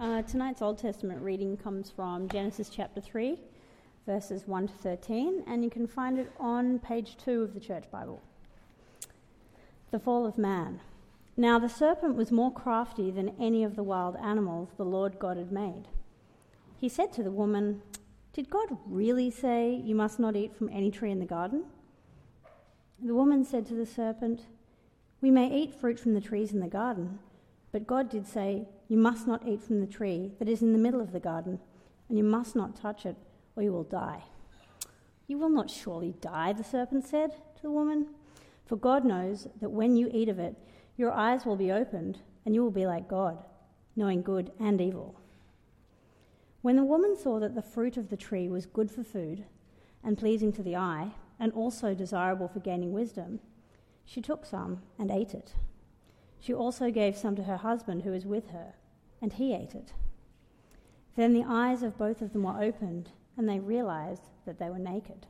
Uh, tonight's Old Testament reading comes from Genesis chapter 3, verses 1 to 13, and you can find it on page 2 of the Church Bible. The Fall of Man. Now the serpent was more crafty than any of the wild animals the Lord God had made. He said to the woman, Did God really say you must not eat from any tree in the garden? The woman said to the serpent, We may eat fruit from the trees in the garden, but God did say, You must not eat from the tree that is in the middle of the garden, and you must not touch it, or you will die. You will not surely die, the serpent said to the woman, for God knows that when you eat of it, your eyes will be opened, and you will be like God, knowing good and evil. When the woman saw that the fruit of the tree was good for food, and pleasing to the eye, and also desirable for gaining wisdom, she took some and ate it. She also gave some to her husband who was with her, and he ate it. Then the eyes of both of them were opened, and they realized that they were naked.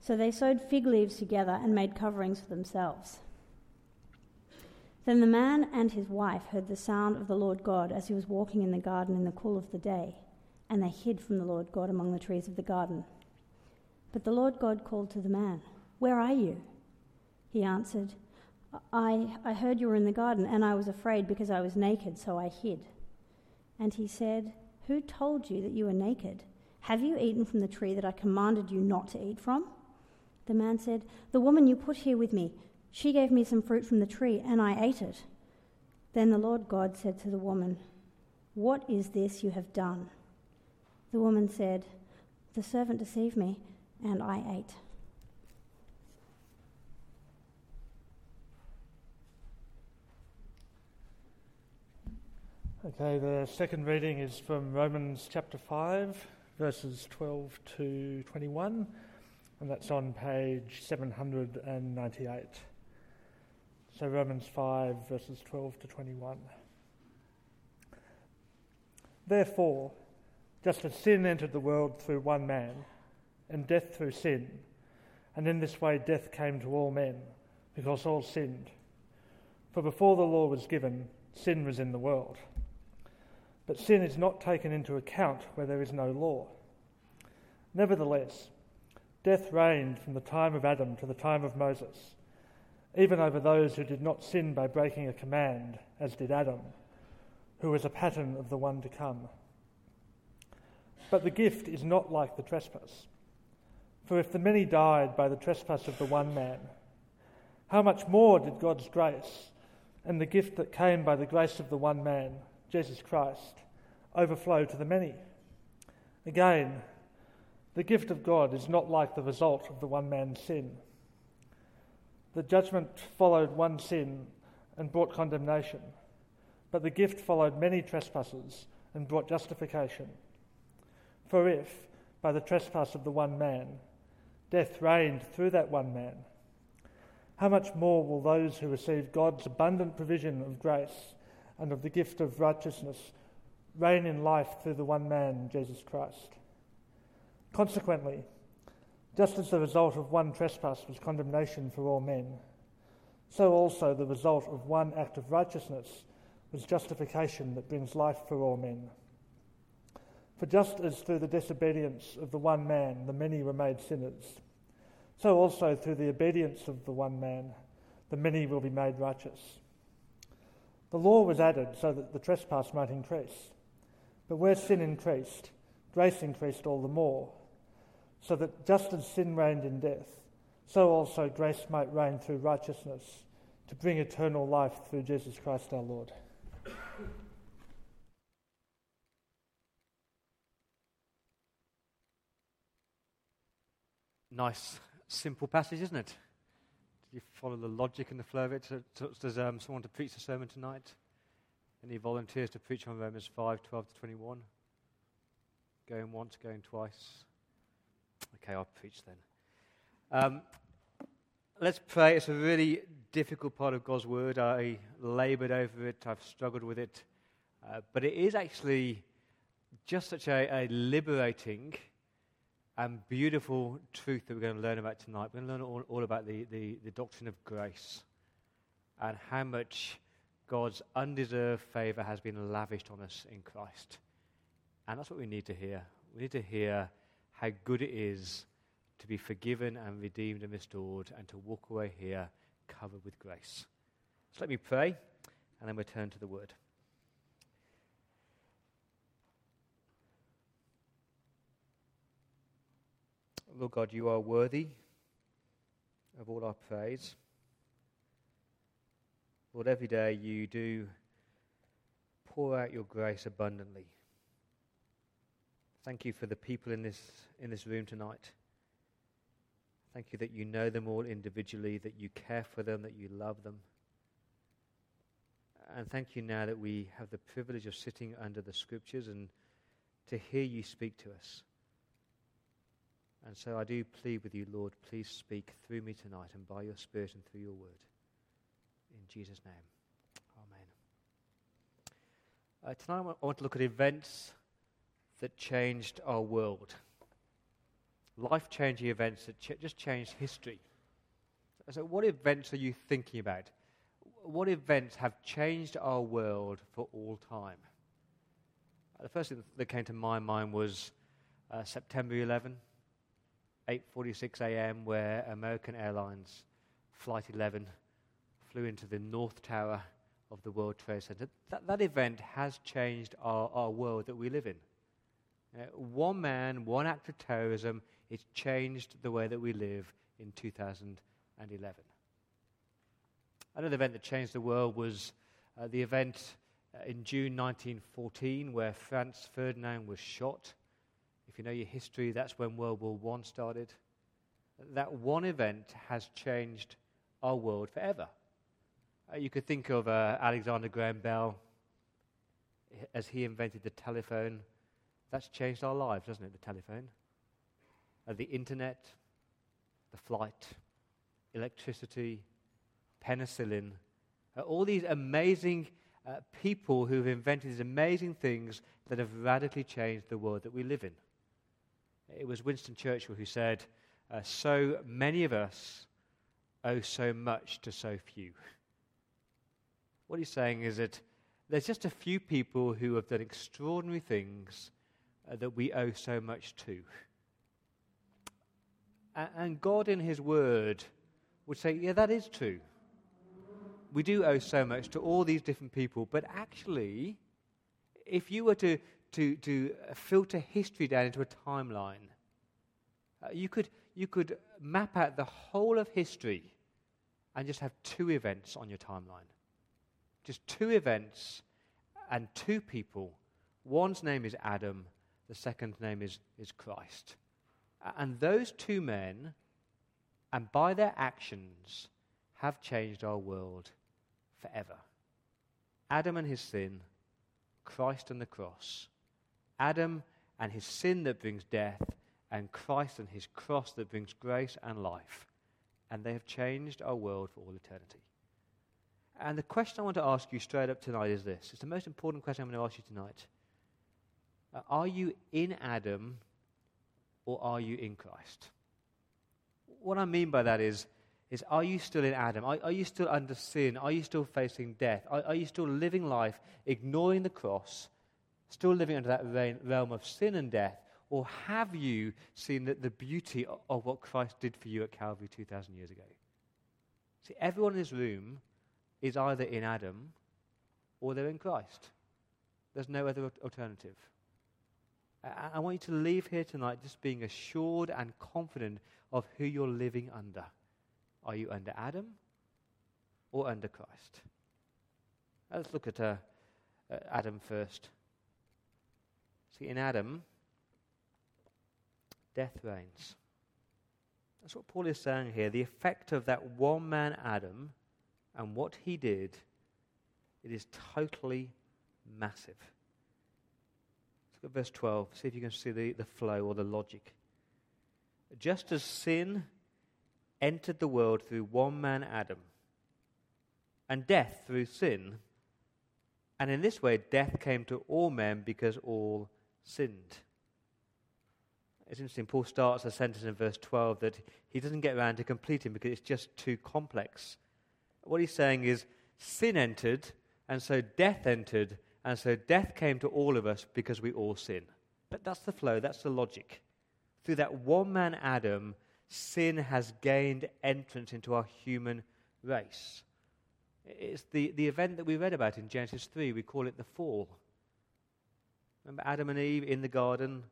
So they sewed fig leaves together and made coverings for themselves. Then the man and his wife heard the sound of the Lord God as he was walking in the garden in the cool of the day, and they hid from the Lord God among the trees of the garden. But the Lord God called to the man, Where are you? He answered, I, I heard you were in the garden, and I was afraid because I was naked, so I hid. And he said, Who told you that you were naked? Have you eaten from the tree that I commanded you not to eat from? The man said, The woman you put here with me, she gave me some fruit from the tree, and I ate it. Then the Lord God said to the woman, What is this you have done? The woman said, The servant deceived me, and I ate. Okay, the second reading is from Romans chapter 5, verses 12 to 21, and that's on page 798. So, Romans 5, verses 12 to 21. Therefore, just as sin entered the world through one man, and death through sin, and in this way death came to all men, because all sinned. For before the law was given, sin was in the world but sin is not taken into account where there is no law. Nevertheless, death reigned from the time of Adam to the time of Moses, even over those who did not sin by breaking a command, as did Adam, who was a pattern of the one to come. But the gift is not like the trespass. For if the many died by the trespass of the one man, how much more did God's grace and the gift that came by the grace of the one man Jesus Christ, overflow to the many. Again, the gift of God is not like the result of the one man's sin. The judgment followed one sin and brought condemnation, but the gift followed many trespasses and brought justification. For if, by the trespass of the one man, death reigned through that one man, how much more will those who receive God's abundant provision of grace and of the gift of righteousness reign in life through the one man, Jesus Christ. Consequently, just as the result of one trespass was condemnation for all men, so also the result of one act of righteousness was justification that brings life for all men. For just as through the disobedience of the one man the many were made sinners, so also through the obedience of the one man the many will be made righteous. The law was added so that the trespass might increase. But where sin increased, grace increased all the more, so that just as sin reigned in death, so also grace might reign through righteousness to bring eternal life through Jesus Christ our Lord. Nice, simple passage, isn't it? You follow the logic and the flow of it? Does um, someone to preach the sermon tonight? Any volunteers to preach on Romans 5, 12 to 21? Going once, going twice? Okay, I'll preach then. Um, let's pray. It's a really difficult part of God's word. I labored over it, I've struggled with it. Uh, but it is actually just such a, a liberating and beautiful truth that we're going to learn about tonight. We're going to learn all, all about the, the, the, doctrine of grace and how much God's undeserved favor has been lavished on us in Christ. And that's what we need to hear. We need to hear how good it is to be forgiven and redeemed and restored and to walk away here covered with grace. So let me pray and then we'll turn to the word. Lord God, you are worthy of all our praise. Lord, every day you do pour out your grace abundantly. Thank you for the people in this, in this room tonight. Thank you that you know them all individually, that you care for them, that you love them. And thank you now that we have the privilege of sitting under the scriptures and to hear you speak to us. And so I do plead with you, Lord, please speak through me tonight and by your Spirit and through your word. In Jesus' name. Amen. Uh, tonight I want to look at events that changed our world. Life changing events that ch- just changed history. So, what events are you thinking about? What events have changed our world for all time? Uh, the first thing that came to my mind was uh, September 11, 8:46 a.m., where American Airlines Flight 11 flew into the North Tower of the World Trade Center. That, that event has changed our, our world that we live in. Uh, one man, one act of terrorism, it's changed the way that we live in 2011. Another event that changed the world was uh, the event uh, in June 1914 where Franz Ferdinand was shot. If you know your history, that's when World War I started. That one event has changed our world forever. Uh, you could think of uh, Alexander Graham Bell as he invented the telephone. That's changed our lives, doesn't it? The telephone, uh, the internet, the flight, electricity, penicillin. Uh, all these amazing uh, people who've invented these amazing things that have radically changed the world that we live in. It was Winston Churchill who said, uh, So many of us owe so much to so few. What he's saying is that there's just a few people who have done extraordinary things uh, that we owe so much to. A- and God, in His Word, would say, yeah, that is true. We do owe so much to all these different people, but actually, if you were to, to, to filter history down into a timeline, uh, you, could, you could map out the whole of history and just have two events on your timeline. Just two events and two people. One's name is Adam, the second name is, is Christ. And those two men, and by their actions, have changed our world forever. Adam and his sin, Christ and the cross. Adam and his sin that brings death, and Christ and his cross that brings grace and life. And they have changed our world for all eternity. And the question I want to ask you straight up tonight is this it's the most important question I'm going to ask you tonight. Uh, are you in Adam or are you in Christ? What I mean by that is, is are you still in Adam? Are, are you still under sin? Are you still facing death? Are, are you still living life ignoring the cross, still living under that realm of sin and death? Or have you seen that the beauty of, what Christ did for you at Calvary 2,000 years ago? See, everyone in this room is either in Adam or they're in Christ. There's no other alternative. I want you to leave here tonight just being assured and confident of who you're living under. Are you under Adam or under Christ? Let's look at uh, uh, Adam first. See, in Adam, death reigns. That's what Paul is saying here. The effect of that one man, Adam, and what he did, it is totally massive. Let's look at verse 12. See if you can see the, the flow or the logic. Just as sin entered the world through one man, Adam, and death through sin, and in this way death came to all men because all sinned. It's interesting, Paul starts a sentence in verse 12 that he doesn't get around to completing because it's just too complex. What he's saying is sin entered, and so death entered, and so death came to all of us because we all sin. But that's the flow, that's the logic. Through that one man Adam, sin has gained entrance into our human race. It's the, the event that we read about in Genesis 3. We call it the fall. Remember Adam and Eve in the garden?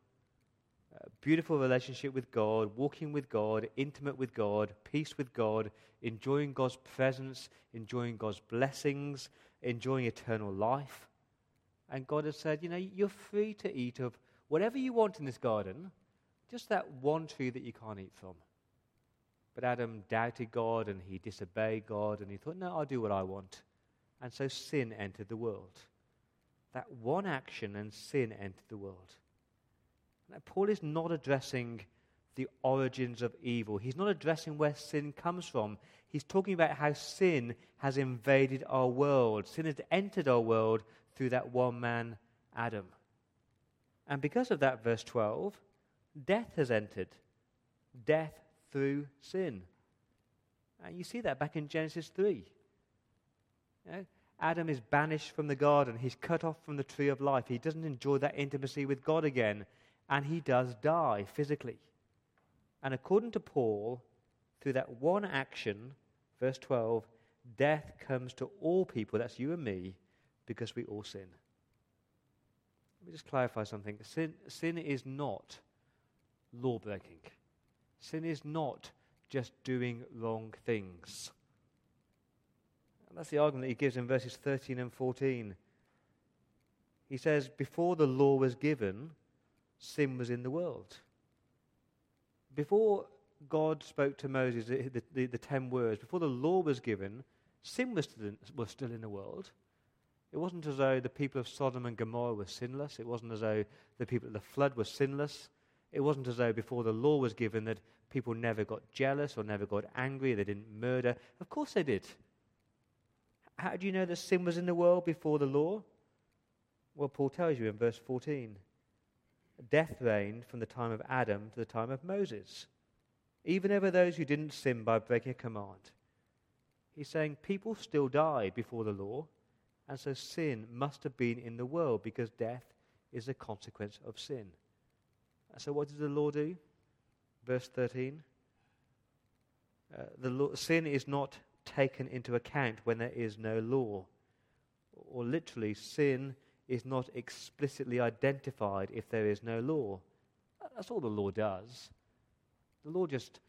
A beautiful relationship with God, walking with God, intimate with God, peace with God, enjoying God's presence, enjoying God's blessings, enjoying eternal life. And God has said, you know, you're free to eat of whatever you want in this garden, just that one tree that you can't eat from. But Adam doubted God and he disobeyed God and he thought, no, I'll do what I want. And so sin entered the world. That one action and sin entered the world. Now, Paul is not addressing the origins of evil. He's not addressing where sin comes from. He's talking about how sin has invaded our world. Sin has entered our world through that one man, Adam. And because of that, verse 12, death has entered. Death through sin. And you see that back in Genesis 3. You know, Adam is banished from the garden. He's cut off from the tree of life. He doesn't enjoy that intimacy with God again and he does die physically. And according to Paul, through that one action, verse 12, death comes to all people, that's you and me, because we all sin. Let me just clarify something. Sin, sin is not law breaking, sin is not just doing wrong things. That's the argument he gives in verses 13 and 14. He says, Before the law was given, sin was in the world. Before God spoke to Moses the, the, the, the ten words, before the law was given, sin was still, in, was still in the world. It wasn't as though the people of Sodom and Gomorrah were sinless. It wasn't as though the people at the flood were sinless. It wasn't as though before the law was given that people never got jealous or never got angry, they didn't murder. Of course they did. How do you know that sin was in the world before the law? Well, Paul tells you in verse 14 death reigned from the time of Adam to the time of Moses, even over those who didn't sin by breaking a command. He's saying people still died before the law, and so sin must have been in the world because death is a consequence of sin. And so, what does the law do? Verse 13 uh, the law, sin is not taken into account when there is no law. Or literally, sin is not explicitly identified if there is no law. That's all the law does. The law just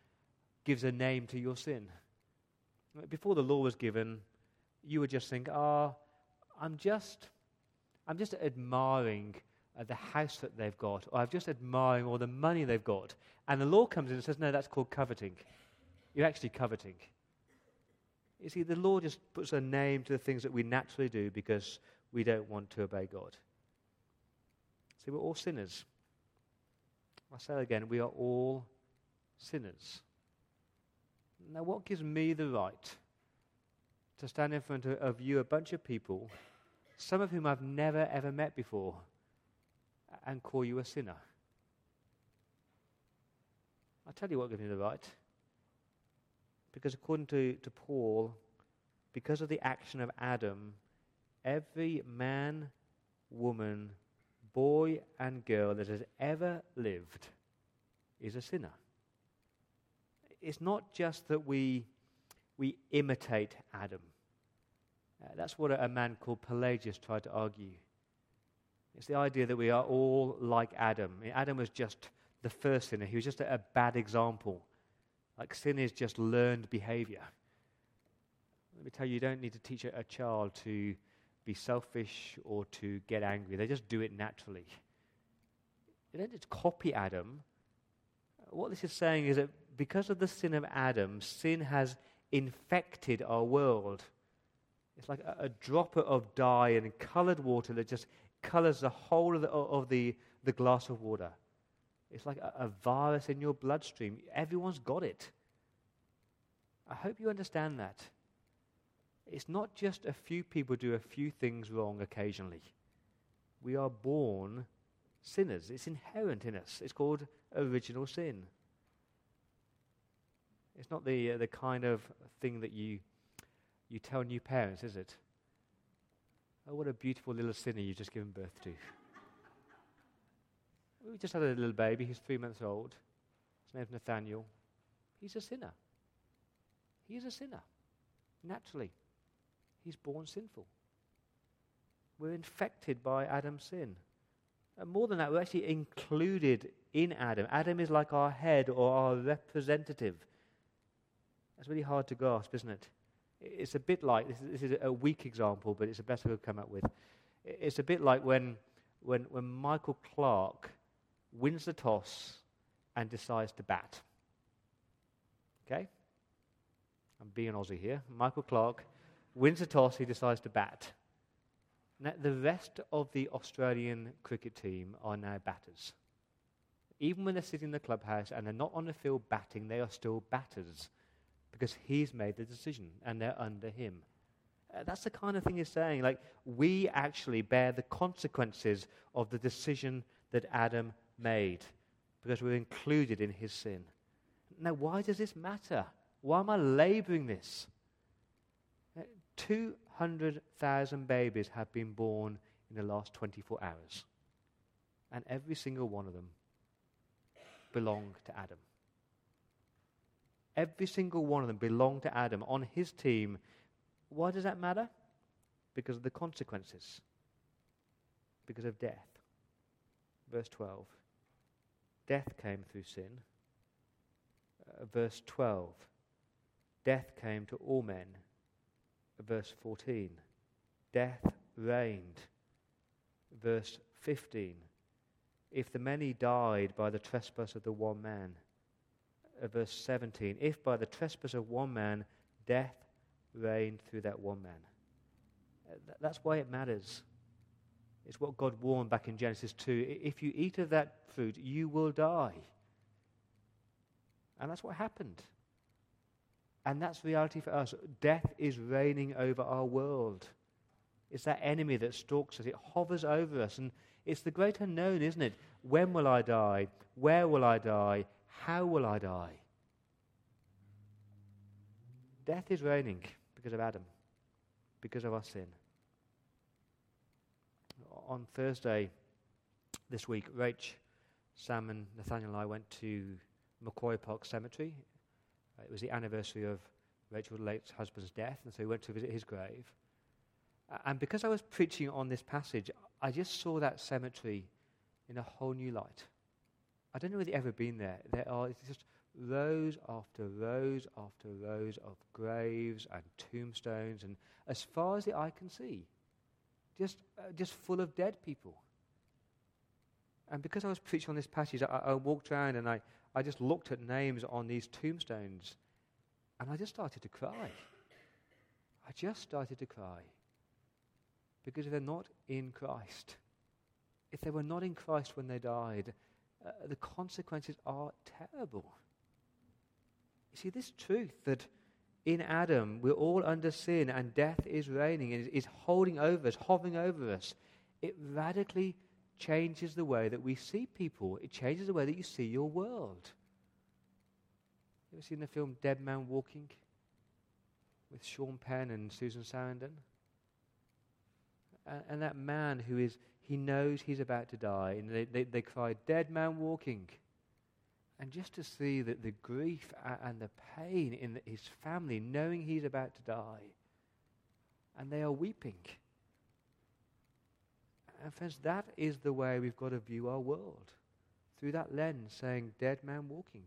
gives a name to your sin. Before the law was given, you would just think, ah, oh, I'm just, I'm just admiring uh, the house that they've got, or I'm just admiring all the money they've got. And the law comes in and says, no, that's called coveting. You're actually coveting. You see, the law just puts a name to the things that we naturally do because we don't want to obey God. See, we're all sinners. I say again, we are all sinners. Now, what gives me the right to stand in front of you, a bunch of people, some of whom I've never ever met before, and call you a sinner? I'll tell you what gives me the right. Because according to, to Paul, because of the action of Adam, every man, woman, boy, and girl that has ever lived is a sinner. It's not just that we, we imitate Adam. Uh, that's what a, a man called Pelagius tried to argue. It's the idea that we are all like Adam. Adam was just the first sinner, he was just a, a bad example. Like sin is just learned behavior. Let me tell you, you don't need to teach a, child to be selfish or to get angry. They just do it naturally. They don't just copy Adam. What this is saying is that because of the sin of Adam, sin has infected our world. It's like a, a drop of dye and colored water that just colors the whole of the, of the, the glass of water. It's like a, a virus in your bloodstream. Everyone's got it. I hope you understand that. It's not just a few people do a few things wrong occasionally. We are born sinners. It's inherent in us. It's called original sin. It's not the, uh, the kind of thing that you, you tell new parents, is it? Oh, what a beautiful little sinner you've just given birth to. We just had a little baby. He's three months old. His name's Nathaniel. He's a sinner. He's a sinner. Naturally. He's born sinful. We're infected by Adam's sin. And more than that, we're actually included in Adam. Adam is like our head or our representative. That's really hard to grasp, isn't it? It's a bit like this is, is a weak example, but it's the best we've come up with. It's a bit like when, when, when Michael Clarke wins the toss and decides to bat. Okay? I'm being Aussie here. Michael Clarke wins the toss, he decides to bat. Now, the rest of the Australian cricket team are now batters. Even when they're sitting in the clubhouse and they're not on the field batting, they are still batters because he's made the decision and they're under him. Uh, that's the kind of thing he's saying. Like, we actually bear the consequences of the decision that Adam made because we're included in his sin. Now, why does this matter? Why am I laboring this? Uh, 200,000 babies have been born in the last 24 hours. And every single one of them belong to Adam. Every single one of them belong to Adam on his team. Why does that matter? Because of the consequences. Because of death. Verse 12. Death came through sin. Uh, verse 12. Death came to all men. Uh, verse 14. Death reigned. Verse 15. If the many died by the trespass of the one man, uh, verse 17, if by the trespass of one man death reigned through that one man. Uh, th- that's why it matters. It's what God warned back in Genesis 2. If you eat of that fruit, you will die. And that's what happened. And that's reality for us. Death is reigning over our world. It's that enemy that stalks us, it hovers over us. And it's the great unknown, isn't it? When will I die? Where will I die? How will I die? Death is reigning because of Adam, because of our sin. On Thursday this week, Rach, Sam, and Nathaniel and I went to Macquarie Park Cemetery. Uh, it was the anniversary of Rachel's late husband's death, and so we went to visit his grave. And because I was preaching on this passage, I just saw that cemetery in a whole new light. I don't know whether you've ever been there. There are just rows after rows after rows of graves and tombstones, and as far as the eye can see, just, uh, just full of dead people. And because I was preaching on this passage, I, I walked around and I, I just looked at names on these tombstones, and I just started to cry. I just started to cry. Because if they're not in Christ, if they were not in Christ when they died, uh, the consequences are terrible. You see, this truth that in Adam we're all under sin and death is reigning and is holding over us, hovering over us, it radically changes the way that we see people. It changes the way that you see your world. You ever seen the film Dead Man Walking with Sean Penn and Susan Sarandon? And, and that man who is he knows he's about to die. And they, they, they cry, Dead man walking. And just to see that the grief and the pain in his family, knowing he's about to die, and they are weeping. And friends, that is the way we've got to view our world. Through that lens, saying, dead man walking.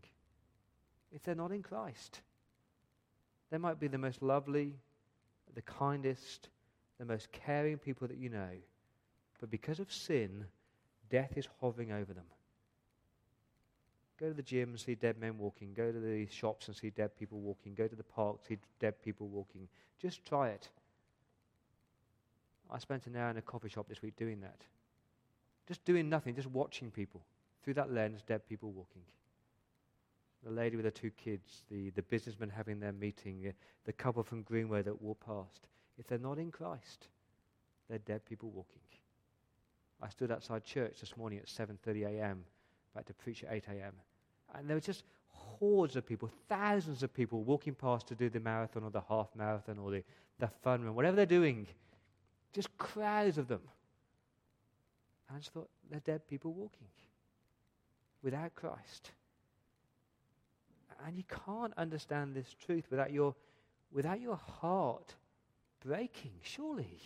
If they're not in Christ, they might be the most lovely, the kindest, the most caring people that you know. But because of sin, death is hovering over them. Go to the gym and see dead men walking. Go to the shops and see dead people walking. Go to the park, see dead people walking. Just try it. I spent an hour in a coffee shop this week doing that. Just doing nothing, just watching people. Through that lens, dead people walking. The lady with the two kids, the, the businessman having their meeting, the couple from Greenway that walked past. If they're not in Christ, they're dead people walking. I stood outside church this morning at 7:30 a.m. about to preach at 8 a.m. And there were just hordes of people, thousands of people walking past to do the marathon or the half marathon or the, the fun run, whatever they're doing. Just crowds of them. And I just thought, they're dead people walking without Christ. And you can't understand this truth without your, without your heart breaking, surely.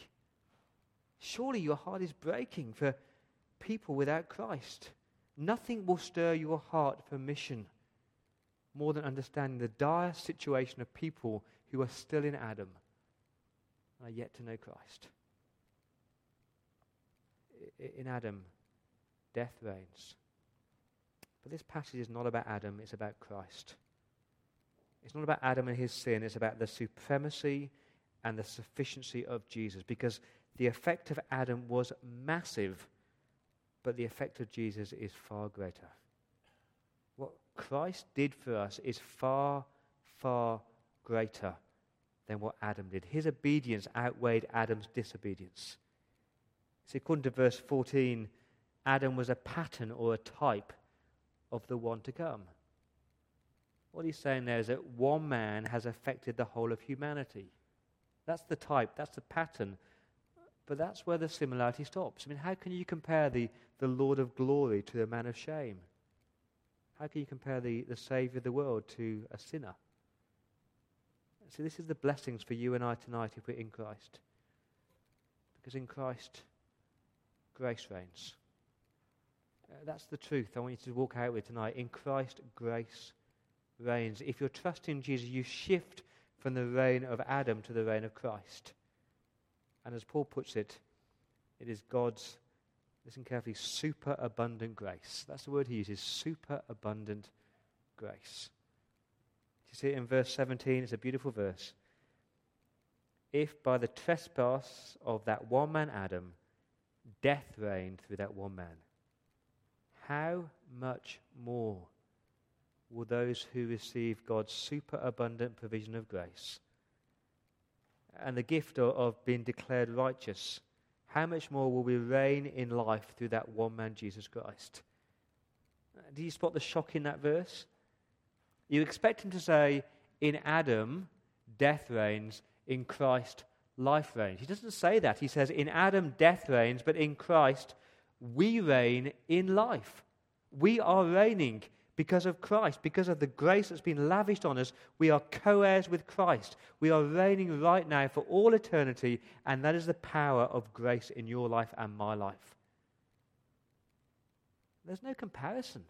Surely your heart is breaking for people without Christ. Nothing will stir your heart for mission more than understanding the dire situation of people who are still in Adam and are yet to know Christ. In Adam, death reigns. But this passage is not about Adam, it's about Christ. It's not about Adam and his sin, it's about the supremacy and the sufficiency of Jesus. Because the effect of Adam was massive, but the effect of Jesus is far greater. What Christ did for us is far, far greater than what Adam did. His obedience outweighed Adam's disobedience. See, according to verse 14, Adam was a pattern or a type of the one to come. What he's saying there is that one man has affected the whole of humanity. That's the type, that's the pattern. But that's where the similarity stops. I mean, how can you compare the, the Lord of glory to a man of shame? How can you compare the, the Savior of the world to a sinner? See, this is the blessings for you and I tonight if we're in Christ. Because in Christ, grace reigns. Uh, that's the truth I want you to walk out with tonight. In Christ, grace reigns. If you're trusting Jesus, you shift from the reign of Adam to the reign of Christ. And as Paul puts it, it is God's, listen carefully, superabundant grace. That's the word he uses, superabundant grace. You see it in verse 17, it's a beautiful verse. If by the trespass of that one man Adam, death reigned through that one man, how much more will those who receive God's superabundant provision of grace and the gift of, of being declared righteous, how much more will we reign in life through that one man, Jesus Christ? Do you spot the shock in that verse? You expect him to say, In Adam, death reigns, in Christ, life reigns. He doesn't say that. He says, In Adam, death reigns, but in Christ, we reign in life. We are reigning because of Christ, because of the grace that's been lavished on us. We are co heirs with Christ. We are reigning right now for all eternity, and that is the power of grace in your life and my life. There's no comparison.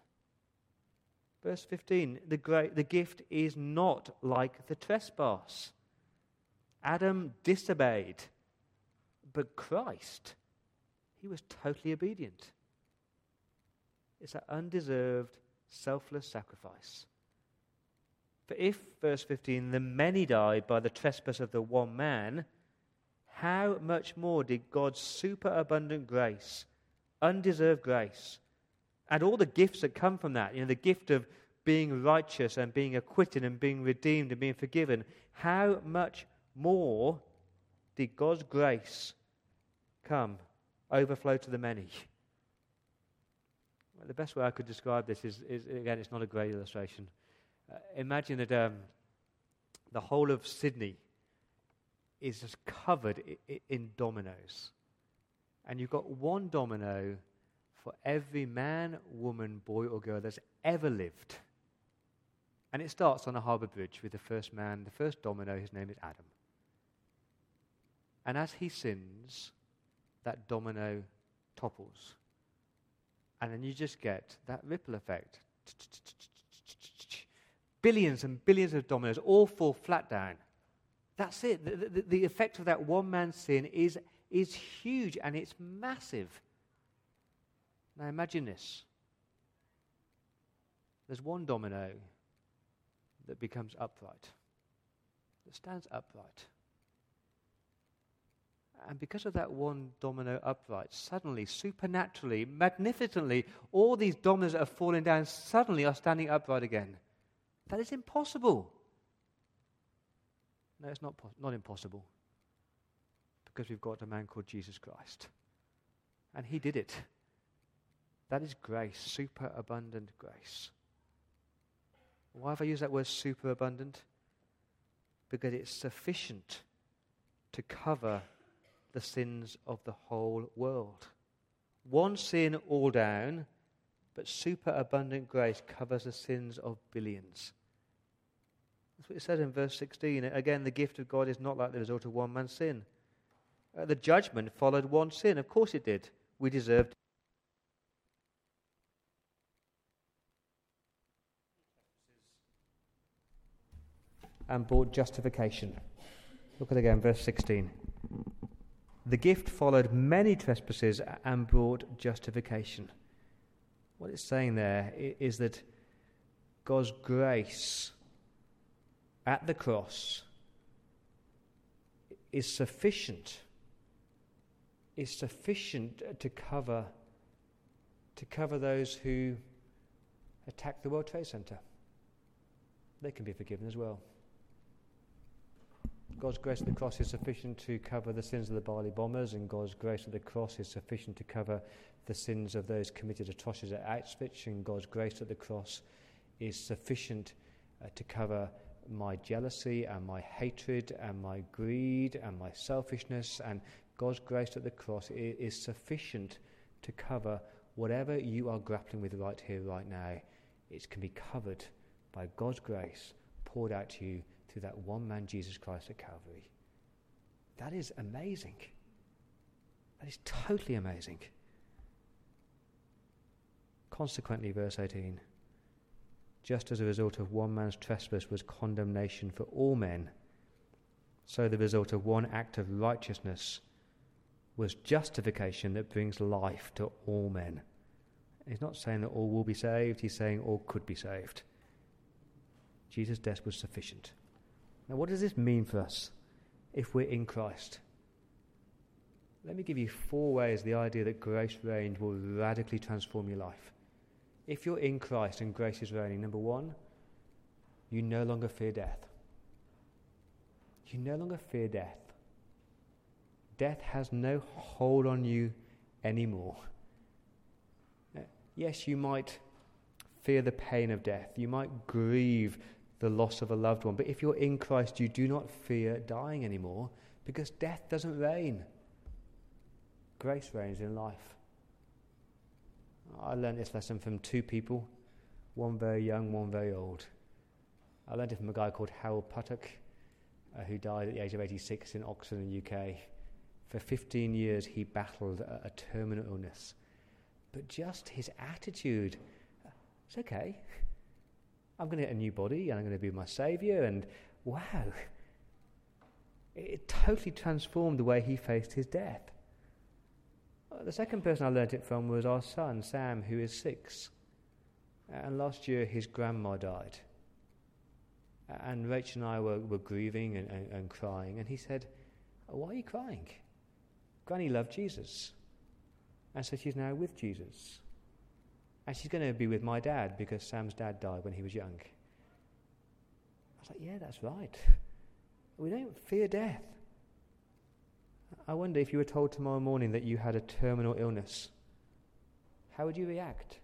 Verse 15 the, great, the gift is not like the trespass. Adam disobeyed, but Christ he was totally obedient. It's an undeserved, selfless sacrifice. For if, verse 15, the many died by the trespass of the one man, how much more did God's superabundant grace, undeserved grace, and all the gifts that come from that, you know, the gift of being righteous and being acquitted and being redeemed and being forgiven, how much more did God's grace come overflow to the many. The best way I could describe this is, is again, it's not a great illustration. Uh, imagine that um, the whole of Sydney is just covered in dominoes. And you've got one domino for every man, woman, boy, or girl that's ever lived. And it starts on a harbour bridge with the first man, the first domino, his name is Adam. And as he sins, that domino topples. And then you just get that ripple effect. Billions and billions of dominoes all fall flat down. That's it. The, the, the effect of that one man's sin is, is huge and it's massive. Now imagine this there's one domino that becomes upright, that stands upright. And because of that one domino upright, suddenly, supernaturally, magnificently, all these dominoes that have fallen down suddenly are standing upright again. That is impossible. No, it's not, not impossible. Because we've got a man called Jesus Christ. And he did it. That is grace, superabundant grace. Why have I used that word superabundant? Because it's sufficient to cover the sins of the whole world. One sin all down, but superabundant grace covers the sins of billions. That's what it says in verse 16. Again, the gift of God is not like the result of one man's sin. Uh, the judgment followed one sin. Of course it did. We deserved and brought justification. Look at again, verse 16. The gift followed many trespasses and brought justification. What it's saying there is that God's grace at the cross is sufficient is sufficient to cover to cover those who attack the World Trade Center. They can be forgiven as well. God's grace at the cross is sufficient to cover the sins of the Bali bombers, and God's grace at the cross is sufficient to cover the sins of those committed atrocities at Auschwitz, and God's grace at the cross is sufficient uh, to cover my jealousy and my hatred and my greed and my selfishness. And God's grace at the cross is, is sufficient to cover whatever you are grappling with right here, right now. It can be covered by God's grace poured out to you through that one man, Jesus Christ, at Calvary. That is amazing. That is totally amazing. Consequently, verse 18 just as a result of one man's trespass was condemnation for all men, so the result of one act of righteousness was justification that brings life to all men. He's not saying that all will be saved, he's saying all could be saved. Jesus' death was sufficient. Now, what does this mean for us if we're in Christ? Let me give you four ways the idea that grace reigns will radically transform your life. If you're in Christ and grace is reigning, number one, you no longer fear death. You no longer fear death. Death has no hold on you anymore. Yes, you might fear the pain of death. You might grieve the loss of a loved one. But if you're in Christ, you do not fear dying anymore because death doesn't reign. Grace reigns in life. I learned this lesson from two people, one very young, one very old. I learned it from a guy called Harold Puttock, uh, who died at the age of 86 in Oxford, in the UK. For 15 years, he battled a, a terminal illness. But just his attitude, it's okay. I'm going to get a new body and I'm going to be my Saviour. And wow, it totally transformed the way he faced his death. Uh, the second person I learnt it from was our son, Sam, who is six. And last year his grandma died. And Rachel and I were, were grieving and, and, and crying. And he said, Why are you crying? Granny loved Jesus. And so she's now with Jesus. And she's going to be with my dad because Sam's dad died when he was young. I was like, Yeah, that's right. We don't fear death. I wonder if you were told tomorrow morning that you had a terminal illness, how would you react?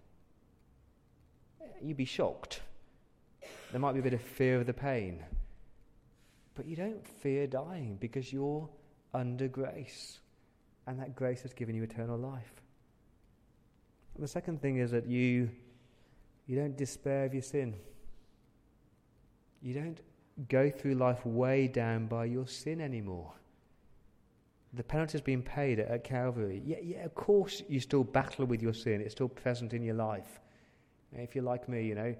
You'd be shocked. There might be a bit of fear of the pain. But you don't fear dying because you're under grace. And that grace has given you eternal life. And the second thing is that you, you don't despair of your sin. You don't go through life weighed down by your sin anymore. The penalty has been paid at, at Calvary. Yeah, yeah, of course you still battle with your sin. It's still present in your life. If you're like me, you know,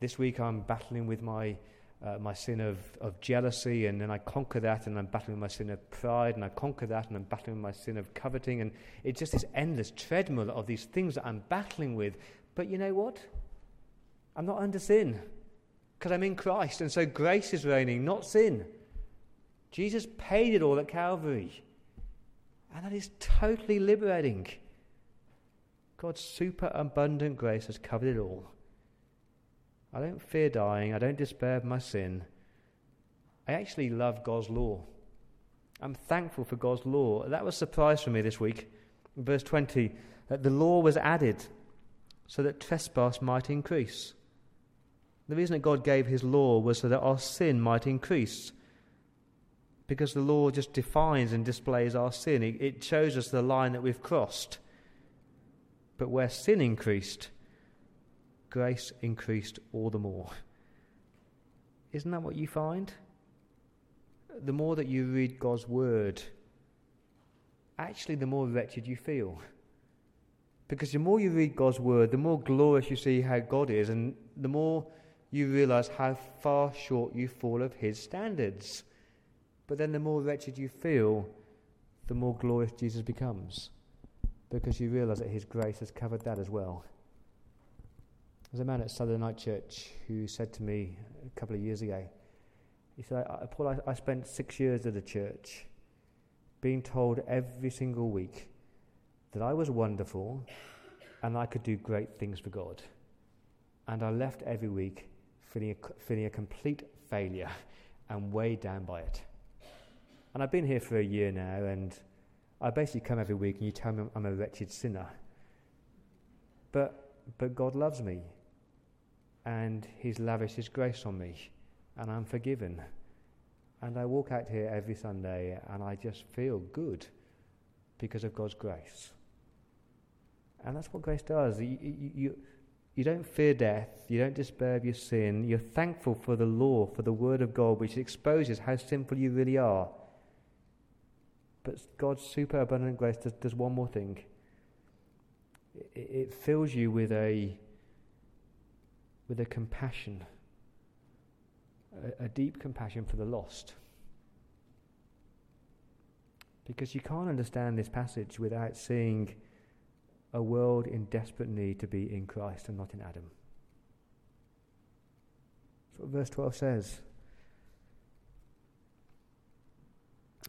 this week I'm battling with my, uh, my sin of, of jealousy, and then I conquer that, and I'm battling my sin of pride, and I conquer that, and I'm battling my sin of coveting, and it's just this endless treadmill of these things that I'm battling with. But you know what? I'm not under sin because I'm in Christ, and so grace is reigning, not sin. Jesus paid it all at Calvary. And that is totally liberating. God's super abundant grace has covered it all. I don't fear dying. I don't despair of my sin. I actually love God's law. I'm thankful for God's law. That was a surprise for me this week. Verse 20, that the law was added so that trespass might increase. The reason that God gave his law was so that our sin might increase. because the law just defines and displays our sin. It shows us the line that we've crossed. But where sin increased, grace increased all the more. Isn't that what you find? The more that you read God's word, actually, the more wretched you feel. Because the more you read God's word, the more glorious you see how God is, and the more you realize how far short you fall of His standards. But then the more wretched you feel, the more glorious Jesus becomes. Because you realize that His grace has covered that as well. There's a man at Southern Night Church who said to me a couple of years ago, he said, Paul, I, I spent six years at a church being told every single week that I was wonderful and I could do great things for God. And I left every week feeling a, feeling a complete failure and weighed down by it. And I've been here for a year now, and I basically come every week and you tell me I'm a wretched sinner. But, but God loves me, and He's lavished His grace on me, and I'm forgiven. And I walk out here every Sunday and I just feel good because of God's grace. And that's what grace does. You, you, you, don't fear death, you don't despair of your sin, you're thankful for the law, for the Word of God, which exposes how sinful you really are. But God's super abundant grace does, does one more thing it, it fills you with a, with a compassion, a, a deep compassion for the lost. Because you can't understand this passage without seeing a world in desperate need to be in Christ and not in Adam. That's what verse 12 says.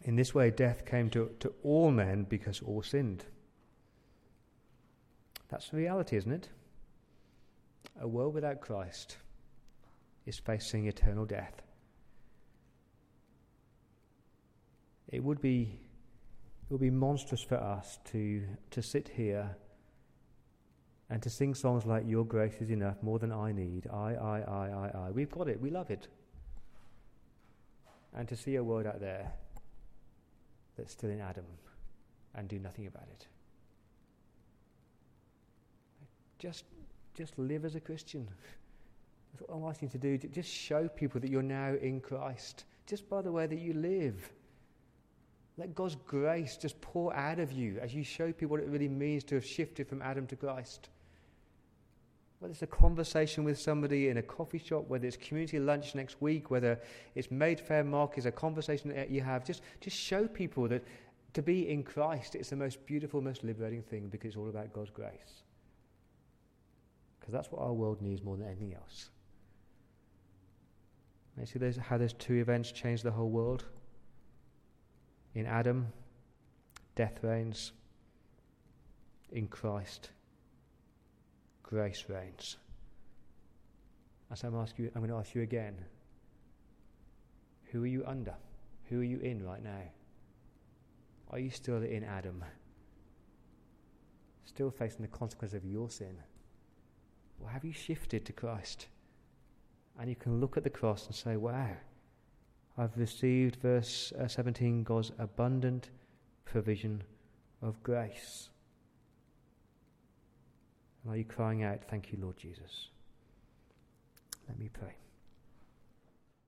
In this way, death came to, to all men because all sinned. That's the reality, isn't it? A world without Christ is facing eternal death. It would be, it would be monstrous for us to, to sit here and to sing songs like Your Grace is Enough, More Than I Need, I, I, I, I, I. We've got it, we love it. And to see a world out there that's still in Adam and do nothing about it. Just, just live as a Christian. That's what I'm asking you to do. Just show people that you're now in Christ, just by the way that you live. Let God's grace just pour out of you as you show people what it really means to have shifted from Adam to Christ whether it's a conversation with somebody in a coffee shop, whether it's community lunch next week, whether it's Mayfair Market, is a conversation that you have, just, just show people that to be in Christ is the most beautiful, most liberating thing because it's all about God's grace. Because that's what our world needs more than anything else. And you see how those two events change the whole world? In Adam, death reigns. In Christ, grace reigns. As I'm, ask you, I'm going to ask you again who are you under? Who are you in right now? Are you still in Adam? Still facing the consequence of your sin? Or have you shifted to Christ? And you can look at the cross and say, wow, I've received, verse uh, 17, God's abundant provision of grace. And are you crying out, Thank you, Lord Jesus? Let me pray.